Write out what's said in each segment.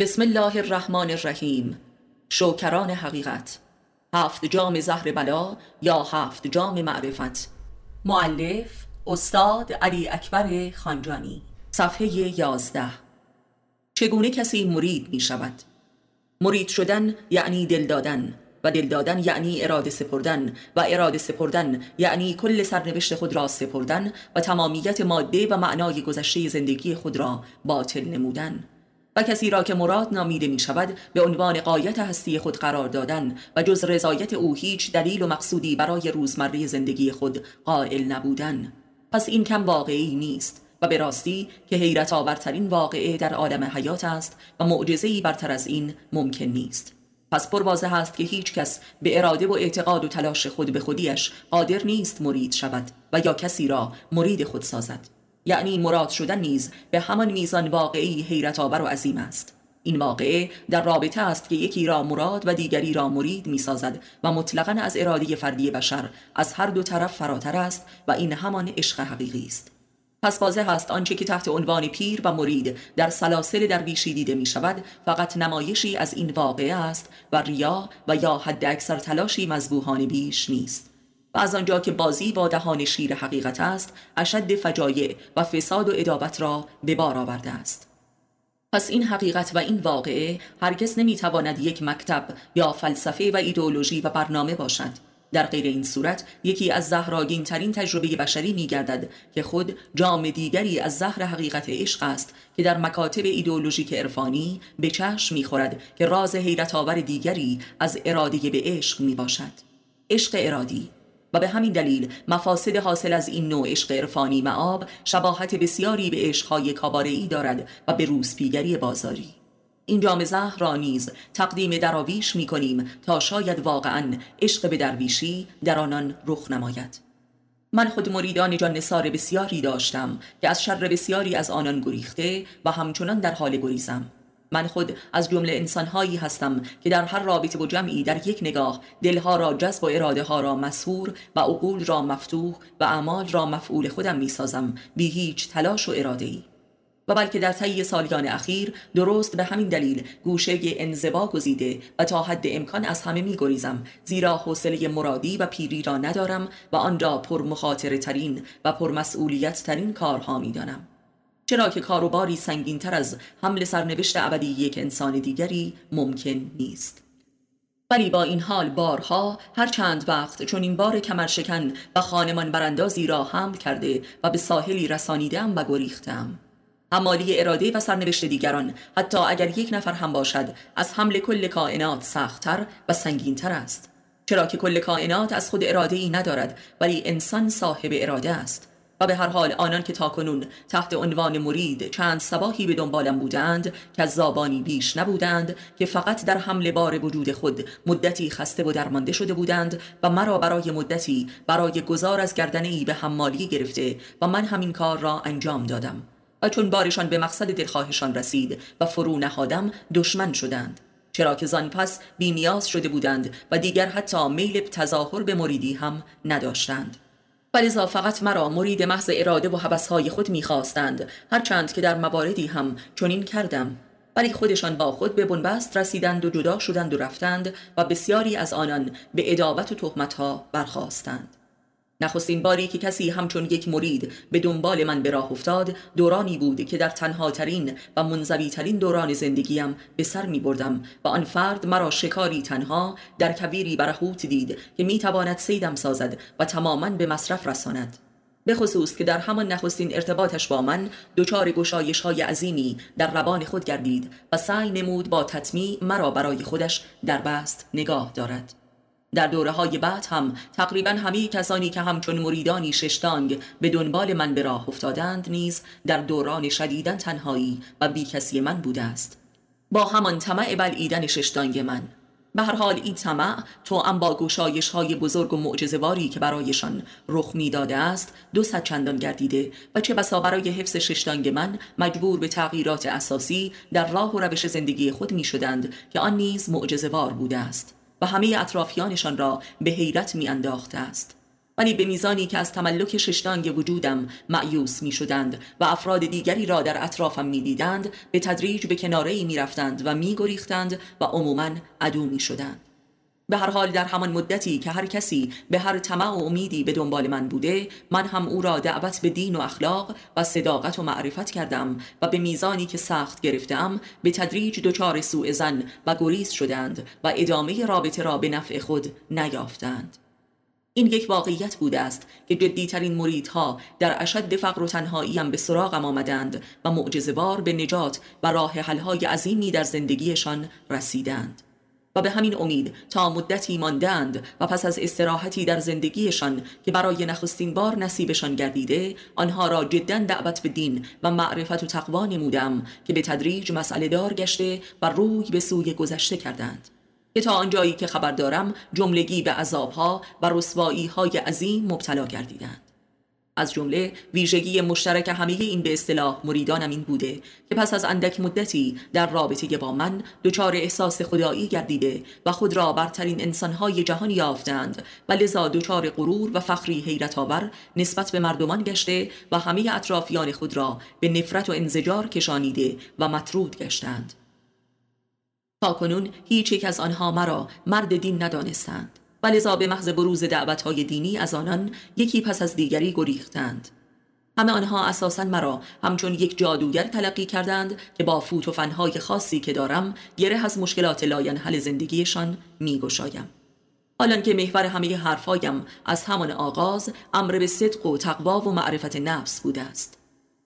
بسم الله الرحمن الرحیم شوکران حقیقت هفت جام زهر بلا یا هفت جام معرفت معلف استاد علی اکبر خانجانی صفحه یازده چگونه کسی مرید می شود؟ مرید شدن یعنی دل دادن و دل دادن یعنی اراده سپردن و اراده سپردن یعنی کل سرنوشت خود را سپردن و تمامیت ماده و معنای گذشته زندگی خود را باطل نمودن و کسی را که مراد نامیده می شود به عنوان قایت هستی خود قرار دادن و جز رضایت او هیچ دلیل و مقصودی برای روزمره زندگی خود قائل نبودن. پس این کم واقعی نیست و به راستی که حیرت آورترین واقعه در عالم حیات است و معجزه‌ای برتر از این ممکن نیست. پس پر واضح است که هیچ کس به اراده و اعتقاد و تلاش خود به خودیش قادر نیست مرید شود و یا کسی را مرید خود سازد. یعنی مراد شدن نیز به همان میزان واقعی حیرت آور و عظیم است. این واقعه در رابطه است که یکی را مراد و دیگری را مرید می سازد و مطلقا از اراده فردی بشر از هر دو طرف فراتر است و این همان عشق حقیقی است. پس واضح است آنچه که تحت عنوان پیر و مرید در سلاسل درویشی دیده می شود فقط نمایشی از این واقعه است و ریا و یا حد اکثر تلاشی مذبوحانه بیش نیست. و از آنجا که بازی با دهان شیر حقیقت است اشد فجایع و فساد و ادابت را به بار آورده است. پس این حقیقت و این واقعه هرگز نمی‌تواند یک مکتب یا فلسفه و ایدئولوژی و برنامه باشد. در غیر این صورت یکی از زهراگین ترین تجربه بشری می گردد که خود جام دیگری از زهر حقیقت عشق است که در مکاتب ایدئولوژیک عرفانی به چشم می خورد که راز حیرت آور دیگری از اراده به عشق می باشد عشق ارادی. و به همین دلیل مفاسد حاصل از این نوع عشق عرفانی معاب شباهت بسیاری به عشقهای کاباره‌ای دارد و به روسپیگری بازاری. این جام زهر را نیز تقدیم دراویش می کنیم تا شاید واقعا عشق به درویشی در آنان رخ نماید. من خود مریدان جان نصار بسیاری داشتم که از شر بسیاری از آنان گریخته و همچنان در حال گریزم. من خود از جمله انسانهایی هستم که در هر رابطه و جمعی در یک نگاه دلها را جذب و اراده ها را مسهور و عقول را مفتوح و اعمال را مفعول خودم می سازم بی هیچ تلاش و اراده ای و بلکه در طی سالیان اخیر درست به همین دلیل گوشه انزوا گزیده و تا حد امکان از همه می گریزم زیرا حوصله مرادی و پیری را ندارم و آن را پر مخاطره ترین و پر مسئولیت ترین کارها می دانم. چرا که کاروباری سنگین تر از حمل سرنوشت ابدی یک انسان دیگری ممکن نیست. ولی با این حال بارها هر چند وقت چون این بار کمرشکن و خانمان براندازی را حمل کرده و به ساحلی رسانیدم و گریختم. حمالی اراده و سرنوشت دیگران حتی اگر یک نفر هم باشد از حمل کل کائنات سختتر و سنگینتر است. چرا که کل کائنات از خود اراده ای ندارد ولی انسان صاحب اراده است. و به هر حال آنان که تاکنون تحت عنوان مرید چند سباهی به دنبالم بودند که زابانی بیش نبودند که فقط در حمل بار وجود خود مدتی خسته و درمانده شده بودند و مرا برای مدتی برای گذار از گردنه ای به حمالی گرفته و من همین کار را انجام دادم. و چون بارشان به مقصد دلخواهشان رسید و فرو نهادم دشمن شدند. چرا که زان پس بینیاز شده بودند و دیگر حتی میل تظاهر به مریدی هم نداشتند. ولذا فقط مرا مرید محض اراده و حبسهای خود می‌خواستند هرچند که در مواردی هم چنین کردم. ولی خودشان با خود به بنبست رسیدند و جدا شدند و رفتند و بسیاری از آنان به ادابت و تهمتها برخواستند نخستین باری که کسی همچون یک مرید به دنبال من به راه افتاد دورانی بود که در تنها ترین و منزوی ترین دوران زندگیم به سر می بردم و آن فرد مرا شکاری تنها در کویری برهوت دید که می تواند سیدم سازد و تماما به مصرف رساند. به خصوص که در همان نخستین ارتباطش با من دچار گشایش های عظیمی در روان خود گردید و سعی نمود با تطمیع مرا برای خودش در بست نگاه دارد. در دوره های بعد هم تقریبا همه کسانی که همچون مریدانی ششتانگ به دنبال من به راه افتادند نیز در دوران شدیدن تنهایی و بی کسی من بوده است. با همان طمع بلعیدن ششتانگ من. به هر حال این طمع تو با گشایش های بزرگ و معجزه‌واری که برایشان رخ می‌داده است دو صد چندان گردیده و چه بسا برای حفظ ششتانگ من مجبور به تغییرات اساسی در راه و روش زندگی خود می شدند که آن نیز معجزه‌وار بوده است. و همه اطرافیانشان را به حیرت می انداخته است ولی به میزانی که از تملک ششتانگ وجودم معیوس می شدند و افراد دیگری را در اطرافم می دیدند به تدریج به کناره می رفتند و می گریختند و عموما عدو می شدند. به هر حال در همان مدتی که هر کسی به هر طمع و امیدی به دنبال من بوده من هم او را دعوت به دین و اخلاق و صداقت و معرفت کردم و به میزانی که سخت گرفتم به تدریج دچار سوء زن و گریز شدند و ادامه رابطه را به نفع خود نیافتند. این یک واقعیت بوده است که جدیترین مریدها در اشد فقر و تنهاییم به سراغم آمدند و معجزهوار به نجات و راه حلهای عظیمی در زندگیشان رسیدند. و به همین امید تا مدتی ماندند و پس از استراحتی در زندگیشان که برای نخستین بار نصیبشان گردیده آنها را جدا دعوت به دین و معرفت و تقوا نمودم که به تدریج مسئله دار گشته و روی به سوی گذشته کردند. که تا آنجایی که خبر دارم جملگی به عذابها و رسوایی های عظیم مبتلا گردیدند. از جمله ویژگی مشترک همه این به اصطلاح مریدانم این بوده که پس از اندک مدتی در رابطه با من دچار احساس خدایی گردیده و خود را برترین انسانهای جهان یافتند و لذا دچار غرور و فخری حیرت آور نسبت به مردمان گشته و همه اطرافیان خود را به نفرت و انزجار کشانیده و مطرود گشتند. تا کنون هیچ یک از آنها مرا مرد دین ندانستند. و لذا به محض بروز دعوتهای دینی از آنان یکی پس از دیگری گریختند. همه آنها اساسا مرا همچون یک جادوگر تلقی کردند که با فوت و فنهای خاصی که دارم گره از مشکلات حل زندگیشان میگشایم. حالان که محور همه حرفایم از همان آغاز امر به صدق و تقوا و معرفت نفس بوده است.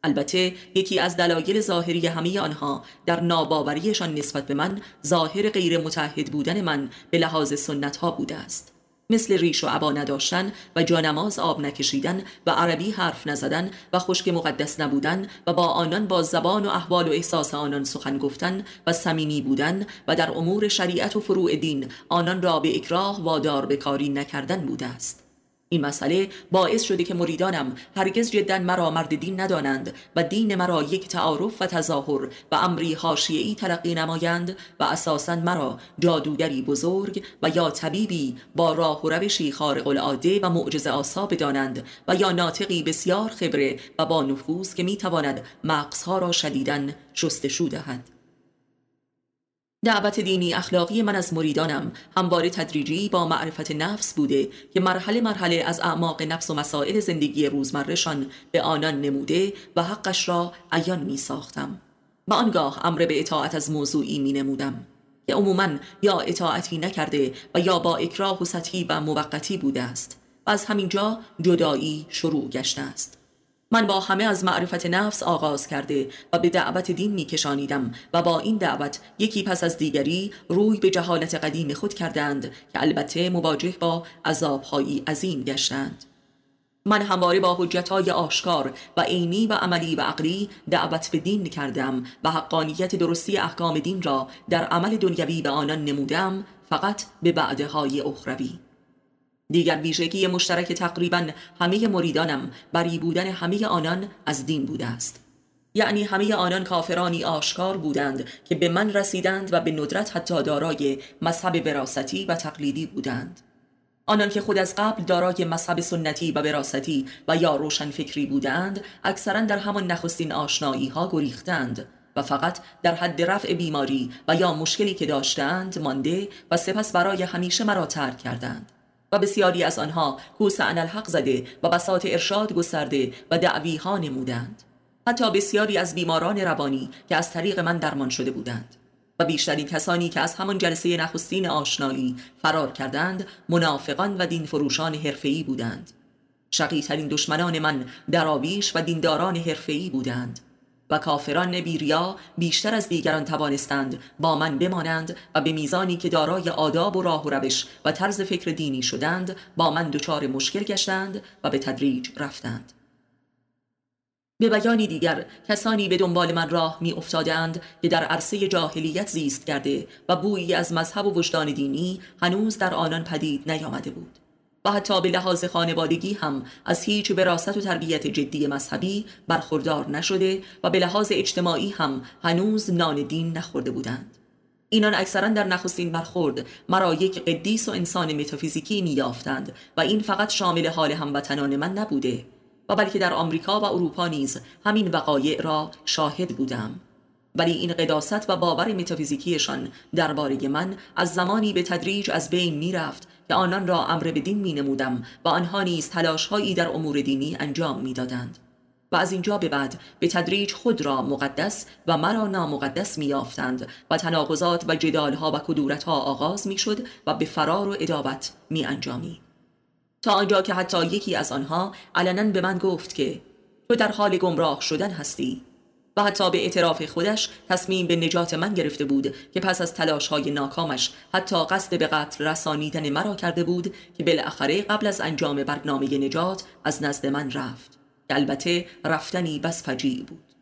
البته یکی از دلایل ظاهری همه آنها در ناباوریشان نسبت به من ظاهر غیر متحد بودن من به لحاظ سنت ها بوده است. مثل ریش و عبا نداشتن و جانماز آب نکشیدن و عربی حرف نزدن و خشک مقدس نبودن و با آنان با زبان و احوال و احساس آنان سخن گفتن و صمیمی بودن و در امور شریعت و فروع دین آنان را به اکراه وادار به کاری نکردن بوده است. این مسئله باعث شده که مریدانم هرگز جدا مرا مرد دین ندانند و دین مرا یک تعارف و تظاهر و امری ای ترقی نمایند و اساسا مرا جادوگری بزرگ و یا طبیبی با راه و روشی خارق العاده و معجزه آسا بدانند و یا ناطقی بسیار خبره و با نفوذ که می‌تواند مغزها را شدیدن شستشو دهد. دعوت دینی اخلاقی من از مریدانم. همواره تدریجی با معرفت نفس بوده که مرحله مرحله از اعماق نفس و مسائل زندگی روزمرهشان به آنان نموده و حقش را عیان می ساختم و آنگاه امر به اطاعت از موضوعی می نمودم که عموما یا اطاعتی نکرده و یا با اکراه و سطحی و موقتی بوده است و از همینجا جدایی شروع گشته است. من با همه از معرفت نفس آغاز کرده و به دعوت دین میکشانیدم و با این دعوت یکی پس از دیگری روی به جهالت قدیم خود کردند که البته مواجه با عذابهایی عظیم گشتند. من همواره با حجتهای آشکار و عینی و عملی و عقلی دعوت به دین کردم و حقانیت درستی احکام دین را در عمل دنیوی به آنان نمودم فقط به بعدهای اخروی. دیگر ویژگی مشترک تقریبا همه مریدانم بری بودن همه آنان از دین بوده است. یعنی همه آنان کافرانی آشکار بودند که به من رسیدند و به ندرت حتی دارای مذهب وراستی و تقلیدی بودند. آنان که خود از قبل دارای مذهب سنتی و وراستی و یا روشن فکری بودند اکثرا در همان نخستین آشنایی ها گریختند و فقط در حد رفع بیماری و یا مشکلی که داشتند مانده و سپس برای همیشه مرا ترک کردند. و بسیاری از آنها کوس الحق زده و بساط ارشاد گسترده و دعوی ها نمودند. حتی بسیاری از بیماران روانی که از طریق من درمان شده بودند. و بیشترین کسانی که از همان جلسه نخستین آشنایی فرار کردند منافقان و دین فروشان حرفه‌ای بودند. شقیترین دشمنان من دراویش و دینداران حرفه‌ای بودند. و کافران بیریا بیشتر از دیگران توانستند با من بمانند و به میزانی که دارای آداب و راه و روش و طرز فکر دینی شدند با من دچار مشکل گشتند و به تدریج رفتند. به بیانی دیگر کسانی به دنبال من راه می افتادند که در عرصه جاهلیت زیست کرده و بویی از مذهب و وجدان دینی هنوز در آنان پدید نیامده بود. و حتی به لحاظ خانوادگی هم از هیچ وراست و تربیت جدی مذهبی برخوردار نشده و به لحاظ اجتماعی هم هنوز نان دین نخورده بودند. اینان اکثرا در نخستین برخورد مرا یک قدیس و انسان متافیزیکی میافتند و این فقط شامل حال هموطنان من نبوده و بلکه در آمریکا و اروپا نیز همین وقایع را شاهد بودم. ولی این قداست و باور متافیزیکیشان درباره من از زمانی به تدریج از بین می‌رفت که آنان را امر به دین می نمودم و آنها نیز تلاشهایی در امور دینی انجام می‌دادند. و از اینجا به بعد به تدریج خود را مقدس و مرا نامقدس میافتند و تناقضات و جدالها و کدورتها آغاز می‌شد و به فرار و ادابت می انجامی. تا آنجا که حتی یکی از آنها علنا به من گفت که تو در حال گمراه شدن هستی و حتی به اعتراف خودش تصمیم به نجات من گرفته بود که پس از تلاش های ناکامش حتی قصد به قتل رسانیدن مرا کرده بود که بالاخره قبل از انجام برنامه نجات از نزد من رفت. که البته رفتنی بس فجیع بود.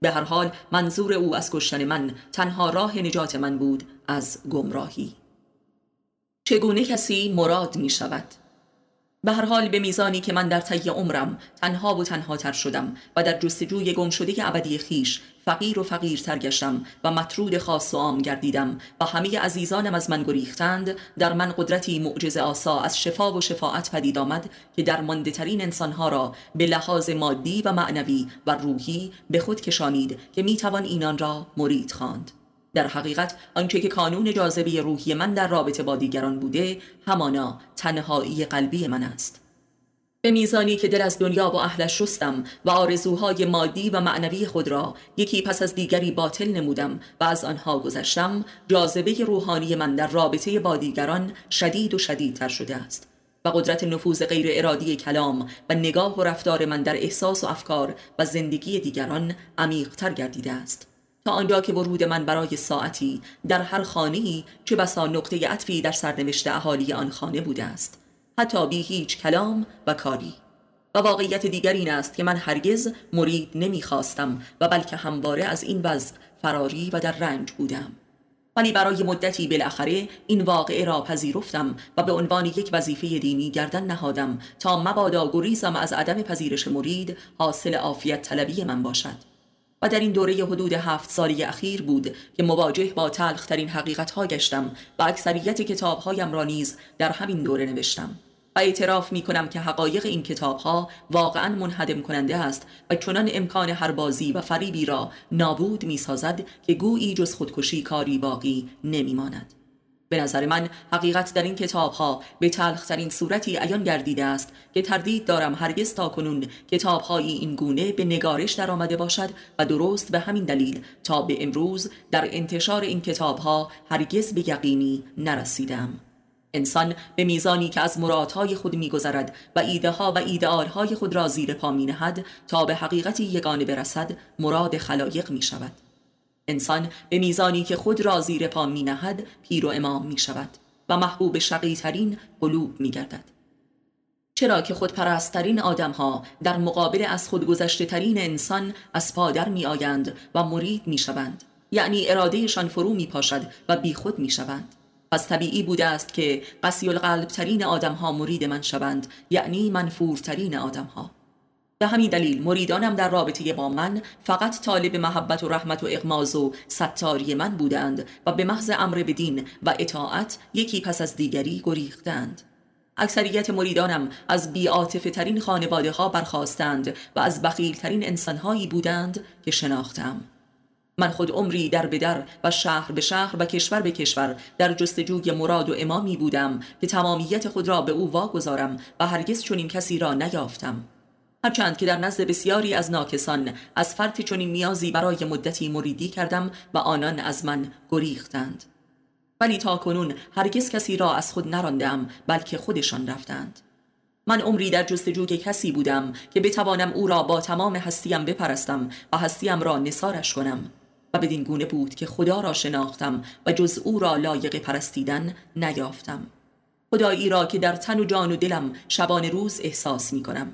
به هر حال منظور او از کشتن من تنها راه نجات من بود از گمراهی. چگونه کسی مراد می شود؟ به هر حال به میزانی که من در طی عمرم تنها و تنها تر شدم و در جستجوی گم شده ابدی خیش فقیر و فقیرتر گشتم و مطرود خاص و عام گردیدم و همه عزیزانم از من گریختند در من قدرتی معجز آسا از شفا و شفاعت پدید آمد که در ترین انسانها را به لحاظ مادی و معنوی و روحی به خود کشانید که می‌توان اینان را مرید خواند. در حقیقت آنچه که کانون جاذبه روحی من در رابطه با دیگران بوده همانا تنهایی قلبی من است. به میزانی که دل از دنیا و اهلش شستم و آرزوهای مادی و معنوی خود را یکی پس از دیگری باطل نمودم و از آنها گذشتم جاذبه روحانی من در رابطه با دیگران شدید و شدیدتر شده است و قدرت نفوذ غیر ارادی کلام و نگاه و رفتار من در احساس و افکار و زندگی دیگران عمیقتر گردیده است. تا آنجا که ورود من برای ساعتی در هر خانه‌ای چه بسا نقطه عطفی در سرنوشت اهالی آن خانه بوده است. حتی بی هیچ کلام و کاری. و واقعیت دیگر این است که من هرگز مرید نمی‌خواستم و بلکه همواره از این وضع فراری و در رنج بودم. ولی برای مدتی بالاخره این واقعه را پذیرفتم و به عنوان یک وظیفه دینی گردن نهادم تا مبادا گریزم از عدم پذیرش مرید حاصل عافیت طلبی من باشد. و در این دوره حدود هفت سالی اخیر بود که مواجه با تلخترین حقیقت ها گشتم و اکثریت کتاب هایم را نیز در همین دوره نوشتم و اعتراف می کنم که حقایق این کتاب ها واقعا منهدم کننده است و چنان امکان هر بازی و فریبی را نابود می سازد که گویی جز خودکشی کاری باقی نمی ماند. به نظر من حقیقت در این کتاب ها به تلخترین صورتی عیان گردیده است که تردید دارم هرگز تا کنون کتاب های این گونه به نگارش در آمده باشد و درست به همین دلیل تا به امروز در انتشار این کتاب ها هرگز به یقینی نرسیدم. انسان به میزانی که از مرادهای خود میگذرد و ایده ها و ایدئال خود را زیر پا می نهد تا به حقیقتی یگانه برسد مراد خلایق می شود انسان به میزانی که خود را زیر پا می نهد پیر و امام می شود و محبوب شقی ترین قلوب می گردد. چرا که خود پرسترین آدم ها در مقابل از خود گذشته ترین انسان از پادر می آیند و مرید می شوند یعنی ارادهشان فرو می پاشد و بی خود می شوند پس طبیعی بوده است که قسی القلب ترین آدم ها مرید من شوند یعنی منفورترین آدم ها به همین دلیل مریدانم در رابطه با من فقط طالب محبت و رحمت و اغماز و ستاری من بودند و به محض امر به دین و اطاعت یکی پس از دیگری گریختند. اکثریت مریدانم از بیعاطفه ترین خانواده ها برخواستند و از بخیل ترین انسانهایی بودند که شناختم. من خود عمری در به در و شهر به شهر و کشور به کشور در جستجوی مراد و امامی بودم که تمامیت خود را به او واگذارم و هرگز چنین کسی را نیافتم. هرچند که در نزد بسیاری از ناکسان از فرط چنین نیازی برای مدتی مریدی کردم و آنان از من گریختند. ولی تا کنون هرگز کسی را از خود نراندم بلکه خودشان رفتند. من عمری در جستجوی کسی بودم که بتوانم او را با تمام هستیم بپرستم و هستیم را نثارش کنم و بدین گونه بود که خدا را شناختم و جز او را لایق پرستیدن نیافتم. خدایی را که در تن و جان و دلم شبان روز احساس می کنم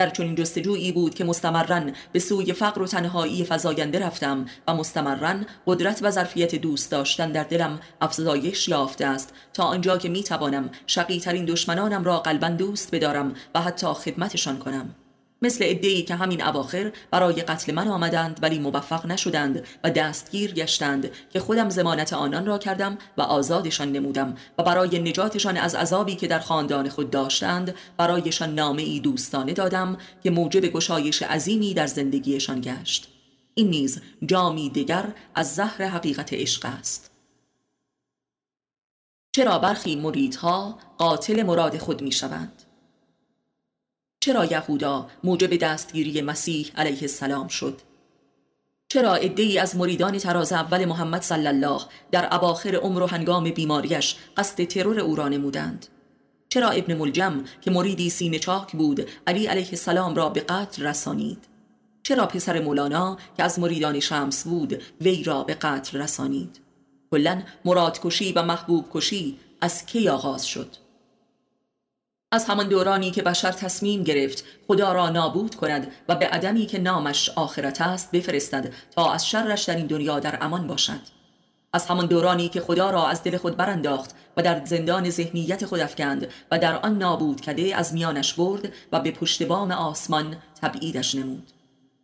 در چنین جستجویی بود که مستمرن به سوی فقر و تنهایی فزاینده رفتم و مستمرن قدرت و ظرفیت دوست داشتن در دلم افزایش یافته است. تا آنجا که می توانم شقی ترین دشمنانم را قلبا دوست بدارم و حتی خدمتشان کنم. مثل ادهی که همین اواخر برای قتل من آمدند ولی موفق نشدند و دستگیر گشتند که خودم زمانت آنان را کردم و آزادشان نمودم و برای نجاتشان از عذابی که در خاندان خود داشتند برایشان نامه ای دوستانه دادم که موجب گشایش عظیمی در زندگیشان گشت این نیز جامی دیگر از زهر حقیقت عشق است چرا برخی مریدها قاتل مراد خود می شوند؟ چرا یهودا موجب دستگیری مسیح علیه السلام شد؟ چرا ای از مریدان تراز اول محمد صلی الله در اواخر عمر و هنگام بیماریش قصد ترور او را نمودند؟ چرا ابن ملجم که مریدی سینه چاک بود علی علیه السلام را به قتل رسانید؟ چرا پسر مولانا که از مریدان شمس بود وی را به قتل رسانید؟ کلا مرادکشی و محبوب کشی از کی آغاز شد؟ از همان دورانی که بشر تصمیم گرفت خدا را نابود کند و به عدمی که نامش آخرت است بفرستد تا از شرش در این دنیا در امان باشد. از همان دورانی که خدا را از دل خود برانداخت و در زندان ذهنیت خود افکند و در آن نابود کده از میانش برد و به پشت بام آسمان تبعیدش نمود.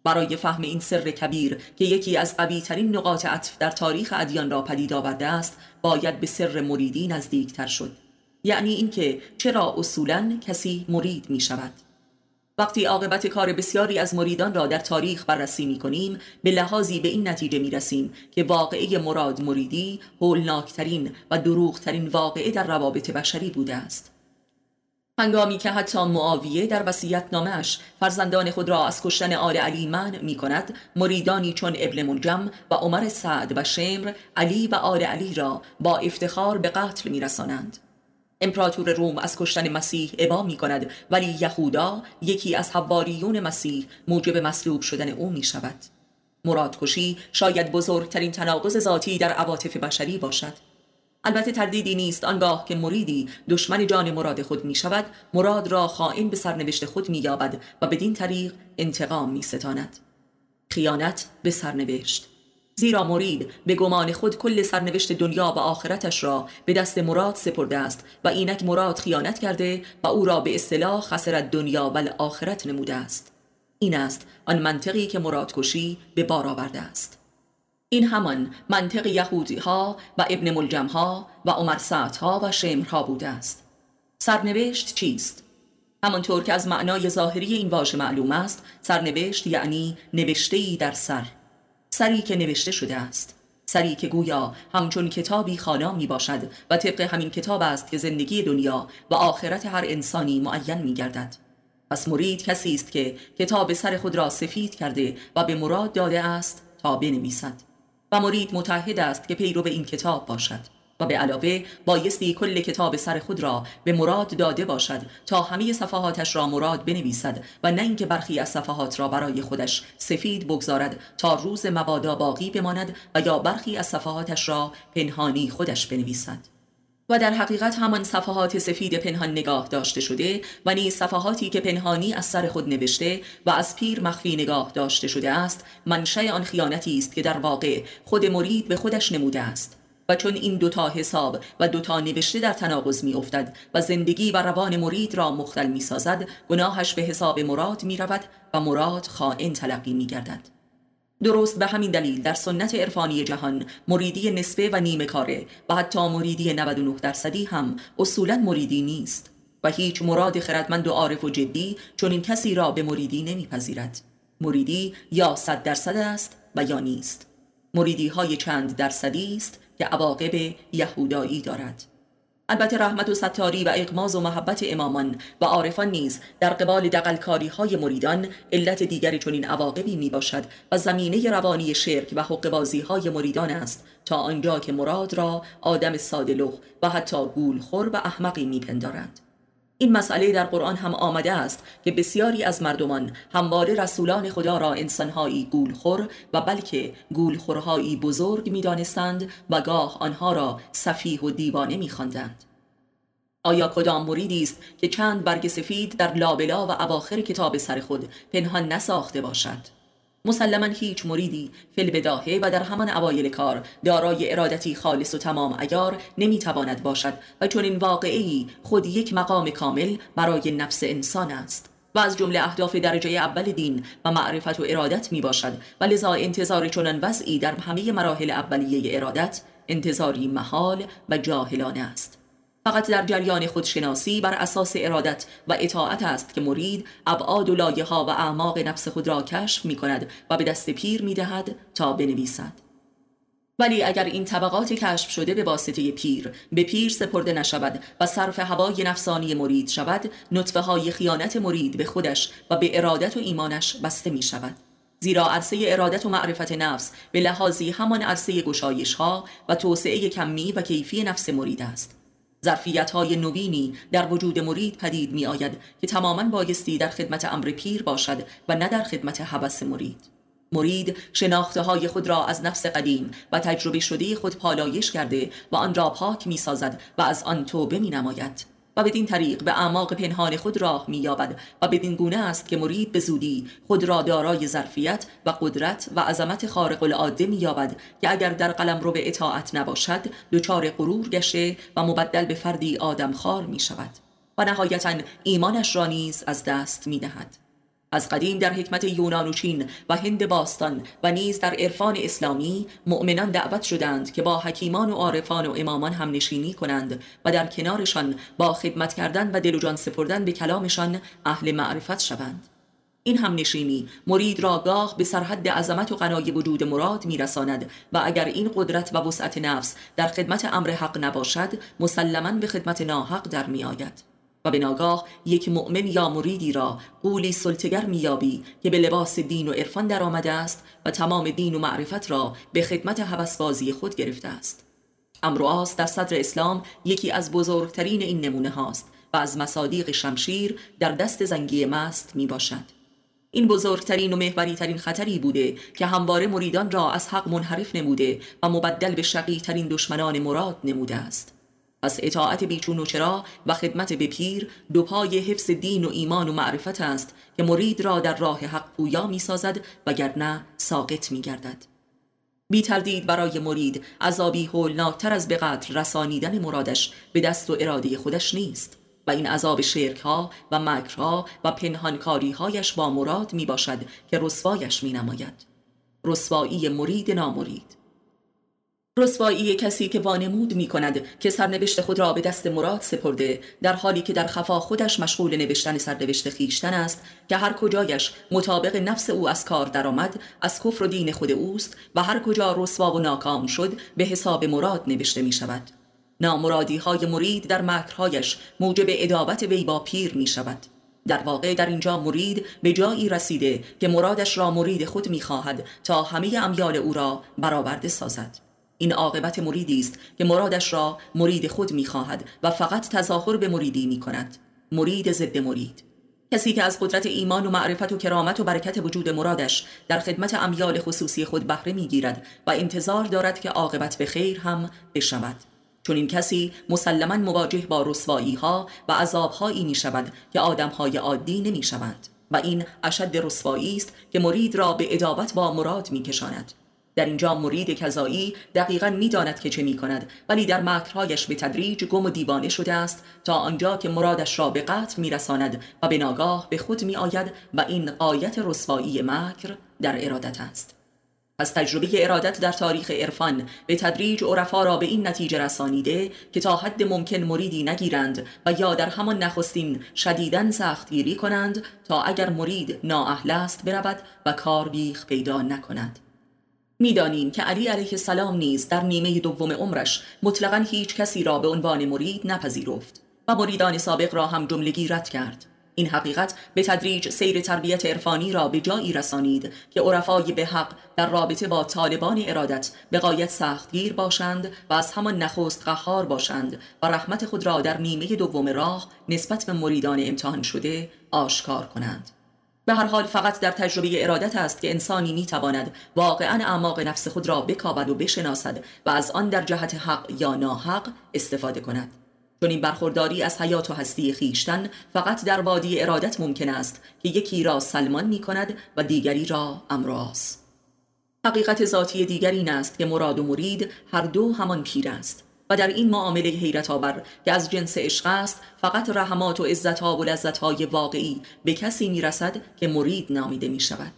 برای فهم این سر کبیر که یکی از قوی ترین نقاط عطف در تاریخ ادیان را پدید آورده است باید به سر مریدی نزدیکتر شد. یعنی اینکه چرا اصولا کسی مرید می شود وقتی عاقبت کار بسیاری از مریدان را در تاریخ بررسی می کنیم به لحاظی به این نتیجه می رسیم که واقعه مراد مریدی هولناکترین و دروغترین واقعه در روابط بشری بوده است هنگامی که حتی معاویه در وسیعت نامش فرزندان خود را از کشتن آل علی من می کند مریدانی چون ابن منجم و عمر سعد و شمر علی و آل علی را با افتخار به قتل می رسانند. امپراتور روم از کشتن مسیح ابا می کند ولی یهودا یکی از حواریون مسیح موجب مصلوب شدن او می شود مرادکشی شاید بزرگترین تناقض ذاتی در عواطف بشری باشد. البته تردیدی نیست آنگاه که مریدی دشمن جان مراد خود می شود مراد را خائن به سرنوشت خود می یابد و بدین طریق انتقام می ستاند خیانت به سرنوشت. زیرا مرید به گمان خود کل سرنوشت دنیا و آخرتش را به دست مراد سپرده است و اینک مراد خیانت کرده و او را به اصطلاح خسرت دنیا و آخرت نموده است. این است آن منطقی که مراد کشی به بار آورده است. این همان منطق یهودی ها و ابن ملجم ها و عمر ها و ها بوده است. سرنوشت چیست؟ همانطور که از معنای ظاهری این واژه معلوم است سرنوشت یعنی نوشته در سر. سری که نوشته شده است. سری که گویا همچون کتابی خانا می باشد و طبق همین کتاب است که زندگی دنیا و آخرت هر انسانی معین می گردد. پس مرید کسی است که کتاب سر خود را سفید کرده و به مراد داده است تا بنویسد. و مرید متحد است که پیرو به این کتاب باشد. و به علاوه بایستی کل کتاب سر خود را به مراد داده باشد تا همه صفحاتش را مراد بنویسد و نه اینکه برخی از صفحات را برای خودش سفید بگذارد تا روز مبادا باقی بماند و یا برخی از صفحاتش را پنهانی خودش بنویسد. و در حقیقت همان صفحات سفید پنهان نگاه داشته شده و نیز صفحاتی که پنهانی از سر خود نوشته و از پیر مخفی نگاه داشته شده است منشأ آن خیانتی است که در واقع خود مرید به خودش نموده است. و چون این دوتا حساب و دوتا نوشته در تناقض می افتد و زندگی و روان مرید را مختل می سازد گناهش به حساب مراد می رود و مراد خائن تلقی می گردد درست به همین دلیل در سنت عرفانی جهان مریدی نسبه و نیمه کاره و حتی مریدی 99 درصدی هم اصولا مریدی نیست و هیچ مراد خردمند و عارف و جدی چون این کسی را به مریدی نمیپذیرد. مریدی یا صد درصد است و یا نیست. مریدی های چند درصدی است که عواقب یهودایی دارد البته رحمت و ستاری و اقماز و محبت امامان و عارفان نیز در قبال دقلکاری های مریدان علت دیگری چنین عواقبی می باشد و زمینه روانی شرک و حق بازی های مریدان است تا آنجا که مراد را آدم سادلوخ و حتی گولخور و احمقی می پندارند. این مسئله در قرآن هم آمده است که بسیاری از مردمان همواره رسولان خدا را انسانهایی گولخور و بلکه گولخورهایی بزرگ می‌دانستند و گاه آنها را صفیح و دیوانه میخواندند. آیا کدام مریدی است که چند برگ سفید در لابلا و اواخر کتاب سر خود پنهان نساخته باشد؟ مسلما هیچ مریدی فل بداهه و در همان اوایل کار دارای ارادتی خالص و تمام ایار نمی‌تواند باشد و چون این واقعی خود یک مقام کامل برای نفس انسان است. و از جمله اهداف درجه اول دین و معرفت و ارادت می باشد و لذا انتظار چنان وضعی در همه مراحل اولیه ارادت انتظاری محال و جاهلانه است. فقط در جریان خودشناسی بر اساس ارادت و اطاعت است که مرید ابعاد و لایه ها و اعماق نفس خود را کشف می کند و به دست پیر می دهد تا بنویسد. ولی اگر این طبقات کشف شده به واسطه پیر به پیر سپرده نشود و صرف هوای نفسانی مرید شود نطفه های خیانت مرید به خودش و به ارادت و ایمانش بسته می شود زیرا عرصه ارادت و معرفت نفس به لحاظی همان عرصه گشایش ها و توسعه کمی و کیفی نفس مرید است. ظرفیت های نوینی در وجود مرید پدید می آید که تماما بایستی در خدمت امر پیر باشد و نه در خدمت حبس مرید. مرید شناخته های خود را از نفس قدیم و تجربه شده خود پالایش کرده و آن را پاک می سازد و از آن توبه می نماید و بدین طریق به اعماق پنهان خود راه مییابد و بدین گونه است که مرید به زودی خود را دارای ظرفیت و قدرت و عظمت خارق العاده مییابد که اگر در قلم رو به اطاعت نباشد دچار غرور گشته و مبدل به فردی آدمخوار می شود و نهایتا ایمانش را نیز از دست می دهد. از قدیم در حکمت یونان و چین و هند باستان و نیز در عرفان اسلامی مؤمنان دعوت شدند که با حکیمان و عارفان و امامان هم نشینی کنند و در کنارشان با خدمت کردن و دل و جان سپردن به کلامشان اهل معرفت شوند. این هم نشینی مرید را گاه به سرحد عظمت و قنای وجود مراد میرساند و اگر این قدرت و وسعت نفس در خدمت امر حق نباشد مسلما به خدمت ناحق در میآید. و به ناگاه یک مؤمن یا مریدی را قولی سلطگر میابی که به لباس دین و عرفان در آمده است و تمام دین و معرفت را به خدمت حوسبازی خود گرفته است. امرواز در صدر اسلام یکی از بزرگترین این نمونه هاست و از مصادیق شمشیر در دست زنگی مست می باشد این بزرگترین و محوری ترین خطری بوده که همواره مریدان را از حق منحرف نموده و مبدل به شقی ترین دشمنان مراد نموده است. پس اطاعت بیچون و چرا و خدمت به پیر دو پای حفظ دین و ایمان و معرفت است که مرید را در راه حق پویا می سازد وگرنه ساقط می گردد بی تردید برای مرید عذابی هولناکتر از به قدر رسانیدن مرادش به دست و اراده خودش نیست و این عذاب شرک ها و مکرها و پنهانکاری هایش با مراد می باشد که رسوایش می نماید رسوایی مرید نامرید. رسوایی کسی که وانمود می کند که سرنوشت خود را به دست مراد سپرده در حالی که در خفا خودش مشغول نوشتن سرنوشت خیشتن است که هر کجایش مطابق نفس او از کار درآمد از کفر و دین خود اوست و هر کجا رسوا و ناکام شد به حساب مراد نوشته می شود نامرادی های مرید در مکرهایش موجب ادابت وی با پیر می شود در واقع در اینجا مرید به جایی رسیده که مرادش را مرید خود می خواهد تا همه امیال او را برآورده سازد. این عاقبت مریدی است که مرادش را مرید خود می‌خواهد و فقط تظاهر به مریدی می کند مرید ضد مرید. کسی که از قدرت ایمان و معرفت و کرامت و برکت وجود مرادش در خدمت امیال خصوصی خود بهره می‌گیرد و انتظار دارد که عاقبت به خیر هم بشود. چون این کسی مسلما مواجه با رسوایی ها و عذاب هایی می شود که آدم های عادی نمی شود و این اشد رسوایی است که مرید را به ادابت با مراد می کشاند در اینجا مرید کذایی دقیقا می‌داند که چه می کند ولی در مکرهایش به تدریج گم و دیوانه شده است تا آنجا که مرادش را به قتل میرساند و به ناگاه به خود می آید و این قایت رسوایی مکر در ارادت است. از تجربه ارادت در تاریخ عرفان به تدریج عرفا را به این نتیجه رسانیده که تا حد ممکن مریدی نگیرند و یا در همان نخستین شدیدن سختگیری کنند تا اگر مرید نااهل است برود و کار بیخ پیدا نکند. می‌دانیم که علی علیه السلام نیز در نیمه دوم عمرش مطلقا هیچ کسی را به عنوان مرید نپذیرفت و مریدان سابق را هم جملگی رد کرد. این حقیقت به تدریج سیر تربیت عرفانی را به جایی رسانید که عرفای به حق در رابطه با طالبان ارادت به قایت سختگیر باشند و از همان نخست قهار باشند و رحمت خود را در نیمه دوم راه نسبت به مریدان امتحان شده آشکار کنند. به هر حال فقط در تجربه ارادت است که انسانی می‌تواند واقعا اعماق نفس خود را بکاود و بشناسد و از آن در جهت حق یا ناحق استفاده کند. چون این برخورداری از حیات و هستی خیشتن فقط در وادی ارادت ممکن است که یکی را سلمان می کند و دیگری را امراس حقیقت ذاتی دیگر این است که مراد و مرید هر دو همان پیر است. و در این معامله حیرت آور که از جنس عشق است فقط رحمات و عزتها و لذتهای واقعی به کسی می‌رسد که مرید نامیده می شود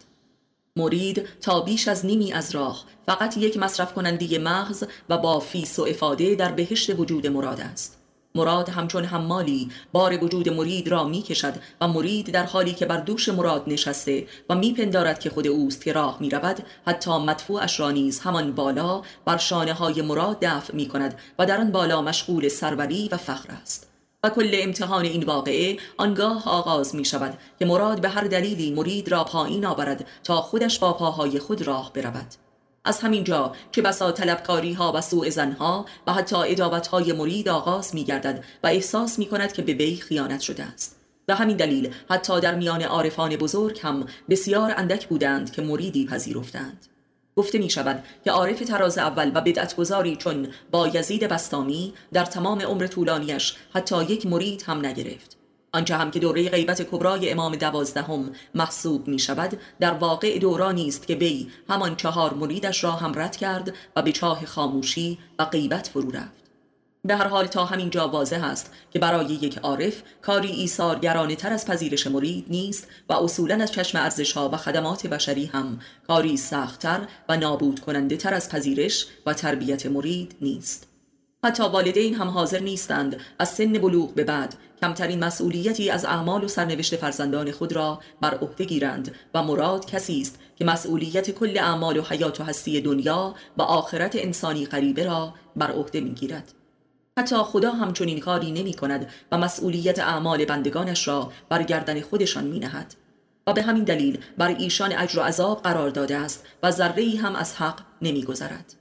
مرید تا بیش از نیمی از راه فقط یک مصرف کننده مغز و با فیس و افاده در بهشت وجود مراد است. مراد همچون حمالی بار وجود مرید را می کشد و مرید در حالی که بر دوش مراد نشسته و میپندارد که خود اوست که راه می رود حتی مدفوعش را نیز همان بالا بر شانه های مراد دفع می کند و در آن بالا مشغول سروری و فخر است. و کل امتحان این واقعه آنگاه آغاز می شود که مراد به هر دلیلی مرید را پایین آورد تا خودش با پاهای خود راه برود. از همین جا که بسا طلبکاری ها و سوء زنها و حتی ادابت های مرید آغاز می گردد و احساس می کند که به وی خیانت شده است. به همین دلیل حتی در میان عارفان بزرگ هم بسیار اندک بودند که مریدی پذیرفتند. گفته می شود که عارف تراز اول و بدعتگذاری چون با یزید بستامی در تمام عمر طولانیش حتی یک مرید هم نگرفت. آنچه هم که دوره غیبت کبرای امام دوازدهم محسوب می شود در واقع دورانی است که وی همان چهار مریدش را هم رد کرد و به چاه خاموشی و غیبت فرو رفت. به هر حال تا همین جا واضح است که برای یک عارف کاری ایثارگرانه تر از پذیرش مرید نیست و اصولا از چشم ارزش ها و خدمات بشری هم کاری سختتر و نابود کننده تر از پذیرش و تربیت مرید نیست. حتی والدین هم حاضر نیستند از سن بلوغ به بعد کمترین مسئولیتی از اعمال و سرنوشت فرزندان خود را بر عهده گیرند و مراد کسی است که مسئولیت کل اعمال و حیات و هستی دنیا و آخرت انسانی غریبه را بر عهده می‌گیرد حتی خدا همچنین کاری نمی کند و مسئولیت اعمال بندگانش را بر گردن خودشان می نهد. و به همین دلیل بر ایشان اجر و عذاب قرار داده است و ذره هم از حق نمی گذرد.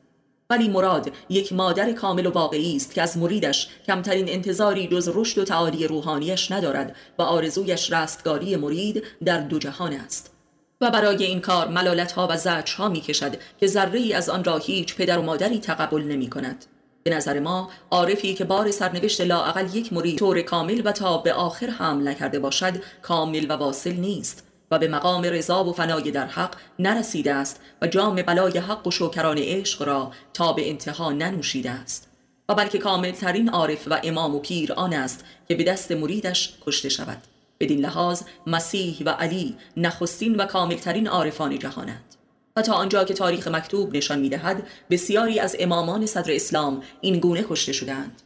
ولی مراد یک مادر کامل و واقعی است که از مریدش کمترین انتظاری جز رشد و تعالی روحانیش ندارد و آرزویش رستگاری مرید در دو جهان است. و برای این کار ملالت ها و زجر ها می کشد که ذره ای از آن را هیچ پدر و مادری تقبل نمی کند به نظر ما عارفی که بار سرنوشت لاعقل یک مرید طور کامل و تا به آخر حمل نکرده باشد کامل و واصل نیست. و به مقام رضا و فنای در حق نرسیده است و جام بلای حق و شوکران عشق را تا به انتها ننوشیده است. و بلکه کامل ترین عارف و امام و پیر آن است که به دست مریدش کشته شود. بدین لحاظ مسیح و علی نخستین و کاملترین عارفان جهانند. و تا آنجا که تاریخ مکتوب نشان می‌دهد بسیاری از امامان صدر اسلام این گونه کشته شدند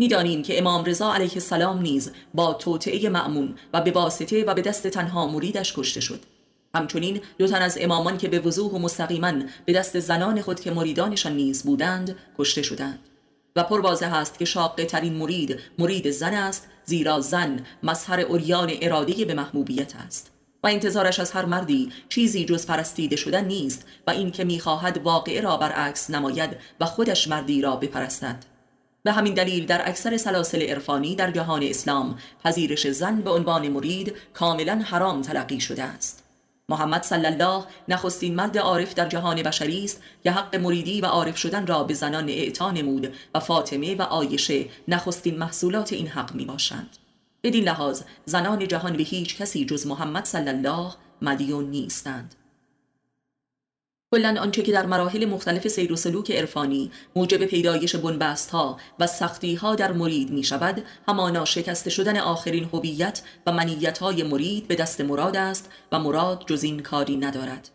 می‌دانیم که امام رضا علیه السلام نیز با توطعه معمون و به واسطه و به دست تنها مریدش کشته شد. همچنین دو تن از امامان که به وضوح و مستقیما به دست زنان خود که مریدانشان نیز بودند کشته شدند. و پر واضح است که شاقه ترین مرید مرید زن است زیرا زن مظهر اوریان اراده به محبوبیت است. و انتظارش از هر مردی چیزی جز پرستیده شدن نیست و این که می‌خواهد واقعه را برعکس نماید و خودش مردی را بپرستد. به همین دلیل در اکثر سلاسل عرفانی در جهان اسلام پذیرش زن به عنوان مرید کاملا حرام تلقی شده است. محمد صلی الله نخستین مرد عارف در جهان بشری است که حق مریدی و عارف شدن را به زنان اعطا نمود و فاطمه و آیشه نخستین محصولات این حق می باشند. بدین لحاظ زنان جهان به هیچ کسی جز محمد صلی الله مدیون نیستند. کلا آنچه که در مراحل مختلف سیر و سلوک عرفانی موجب پیدایش بنبست ها و سختی ها در مرید می شود همانا شکسته شدن آخرین هویت و منیت های مرید به دست مراد است و مراد جز این کاری ندارد.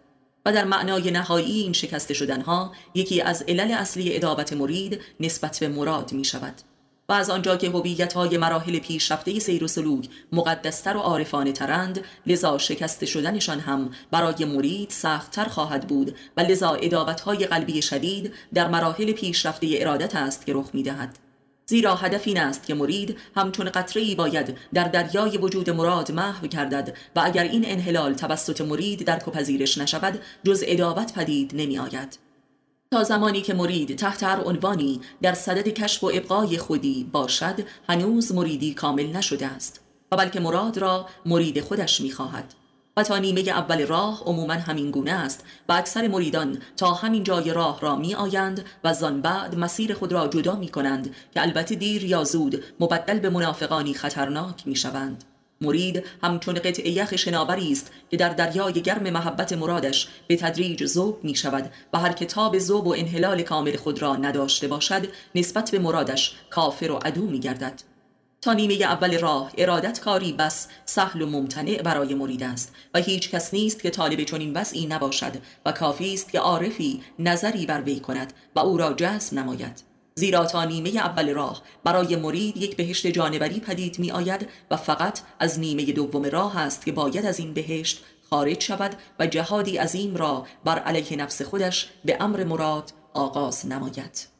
و در معنای نهایی این شکسته شدن ها یکی از علل اصلی ادابت مرید نسبت به مراد می شود و از آنجا که هویت های مراحل پیشرفته سیر و سلوک مقدستر و عارفانه ترند لذا شکست شدنشان هم برای مرید سختتر خواهد بود و لذا ادابت های قلبی شدید در مراحل پیشرفته ارادت است که رخ می دهد. زیرا هدف این است که مرید همچون قطره باید در دریای وجود مراد محو کردد و اگر این انحلال توسط مرید در پذیرش نشود جز ادابت پدید نمی آید. تا زمانی که مرید تحت هر عنوانی در صدد کشف و ابقای خودی باشد هنوز مریدی کامل نشده است و بلکه مراد را مرید خودش می‌خواهد. و تا نیمه اول راه عموما همین گونه است و اکثر مریدان تا همین جای راه را می آیند و زان بعد مسیر خود را جدا می کنند که البته دیر یا زود مبدل به منافقانی خطرناک می شوند مرید همچون قطع یخ شناوری است که در دریای گرم محبت مرادش به تدریج ذوب می شود و هر کتاب ذوب و انحلال کامل خود را نداشته باشد نسبت به مرادش کافر و عدو می گردد تا نیمه اول راه ارادت کاری بس سهل و ممتنع برای مرید است و هیچ کس نیست که طالب چنین وضعی نباشد و کافی است که عارفی نظری بر وی کند و او را جذب نماید. زیرا تا نیمه اول راه. برای مرید یک بهشت جانوری پدید می آید و فقط از نیمه دوم راه است که باید از این بهشت خارج شود و جهادی عظیم را بر علیه نفس خودش به امر مراد آغاز نماید.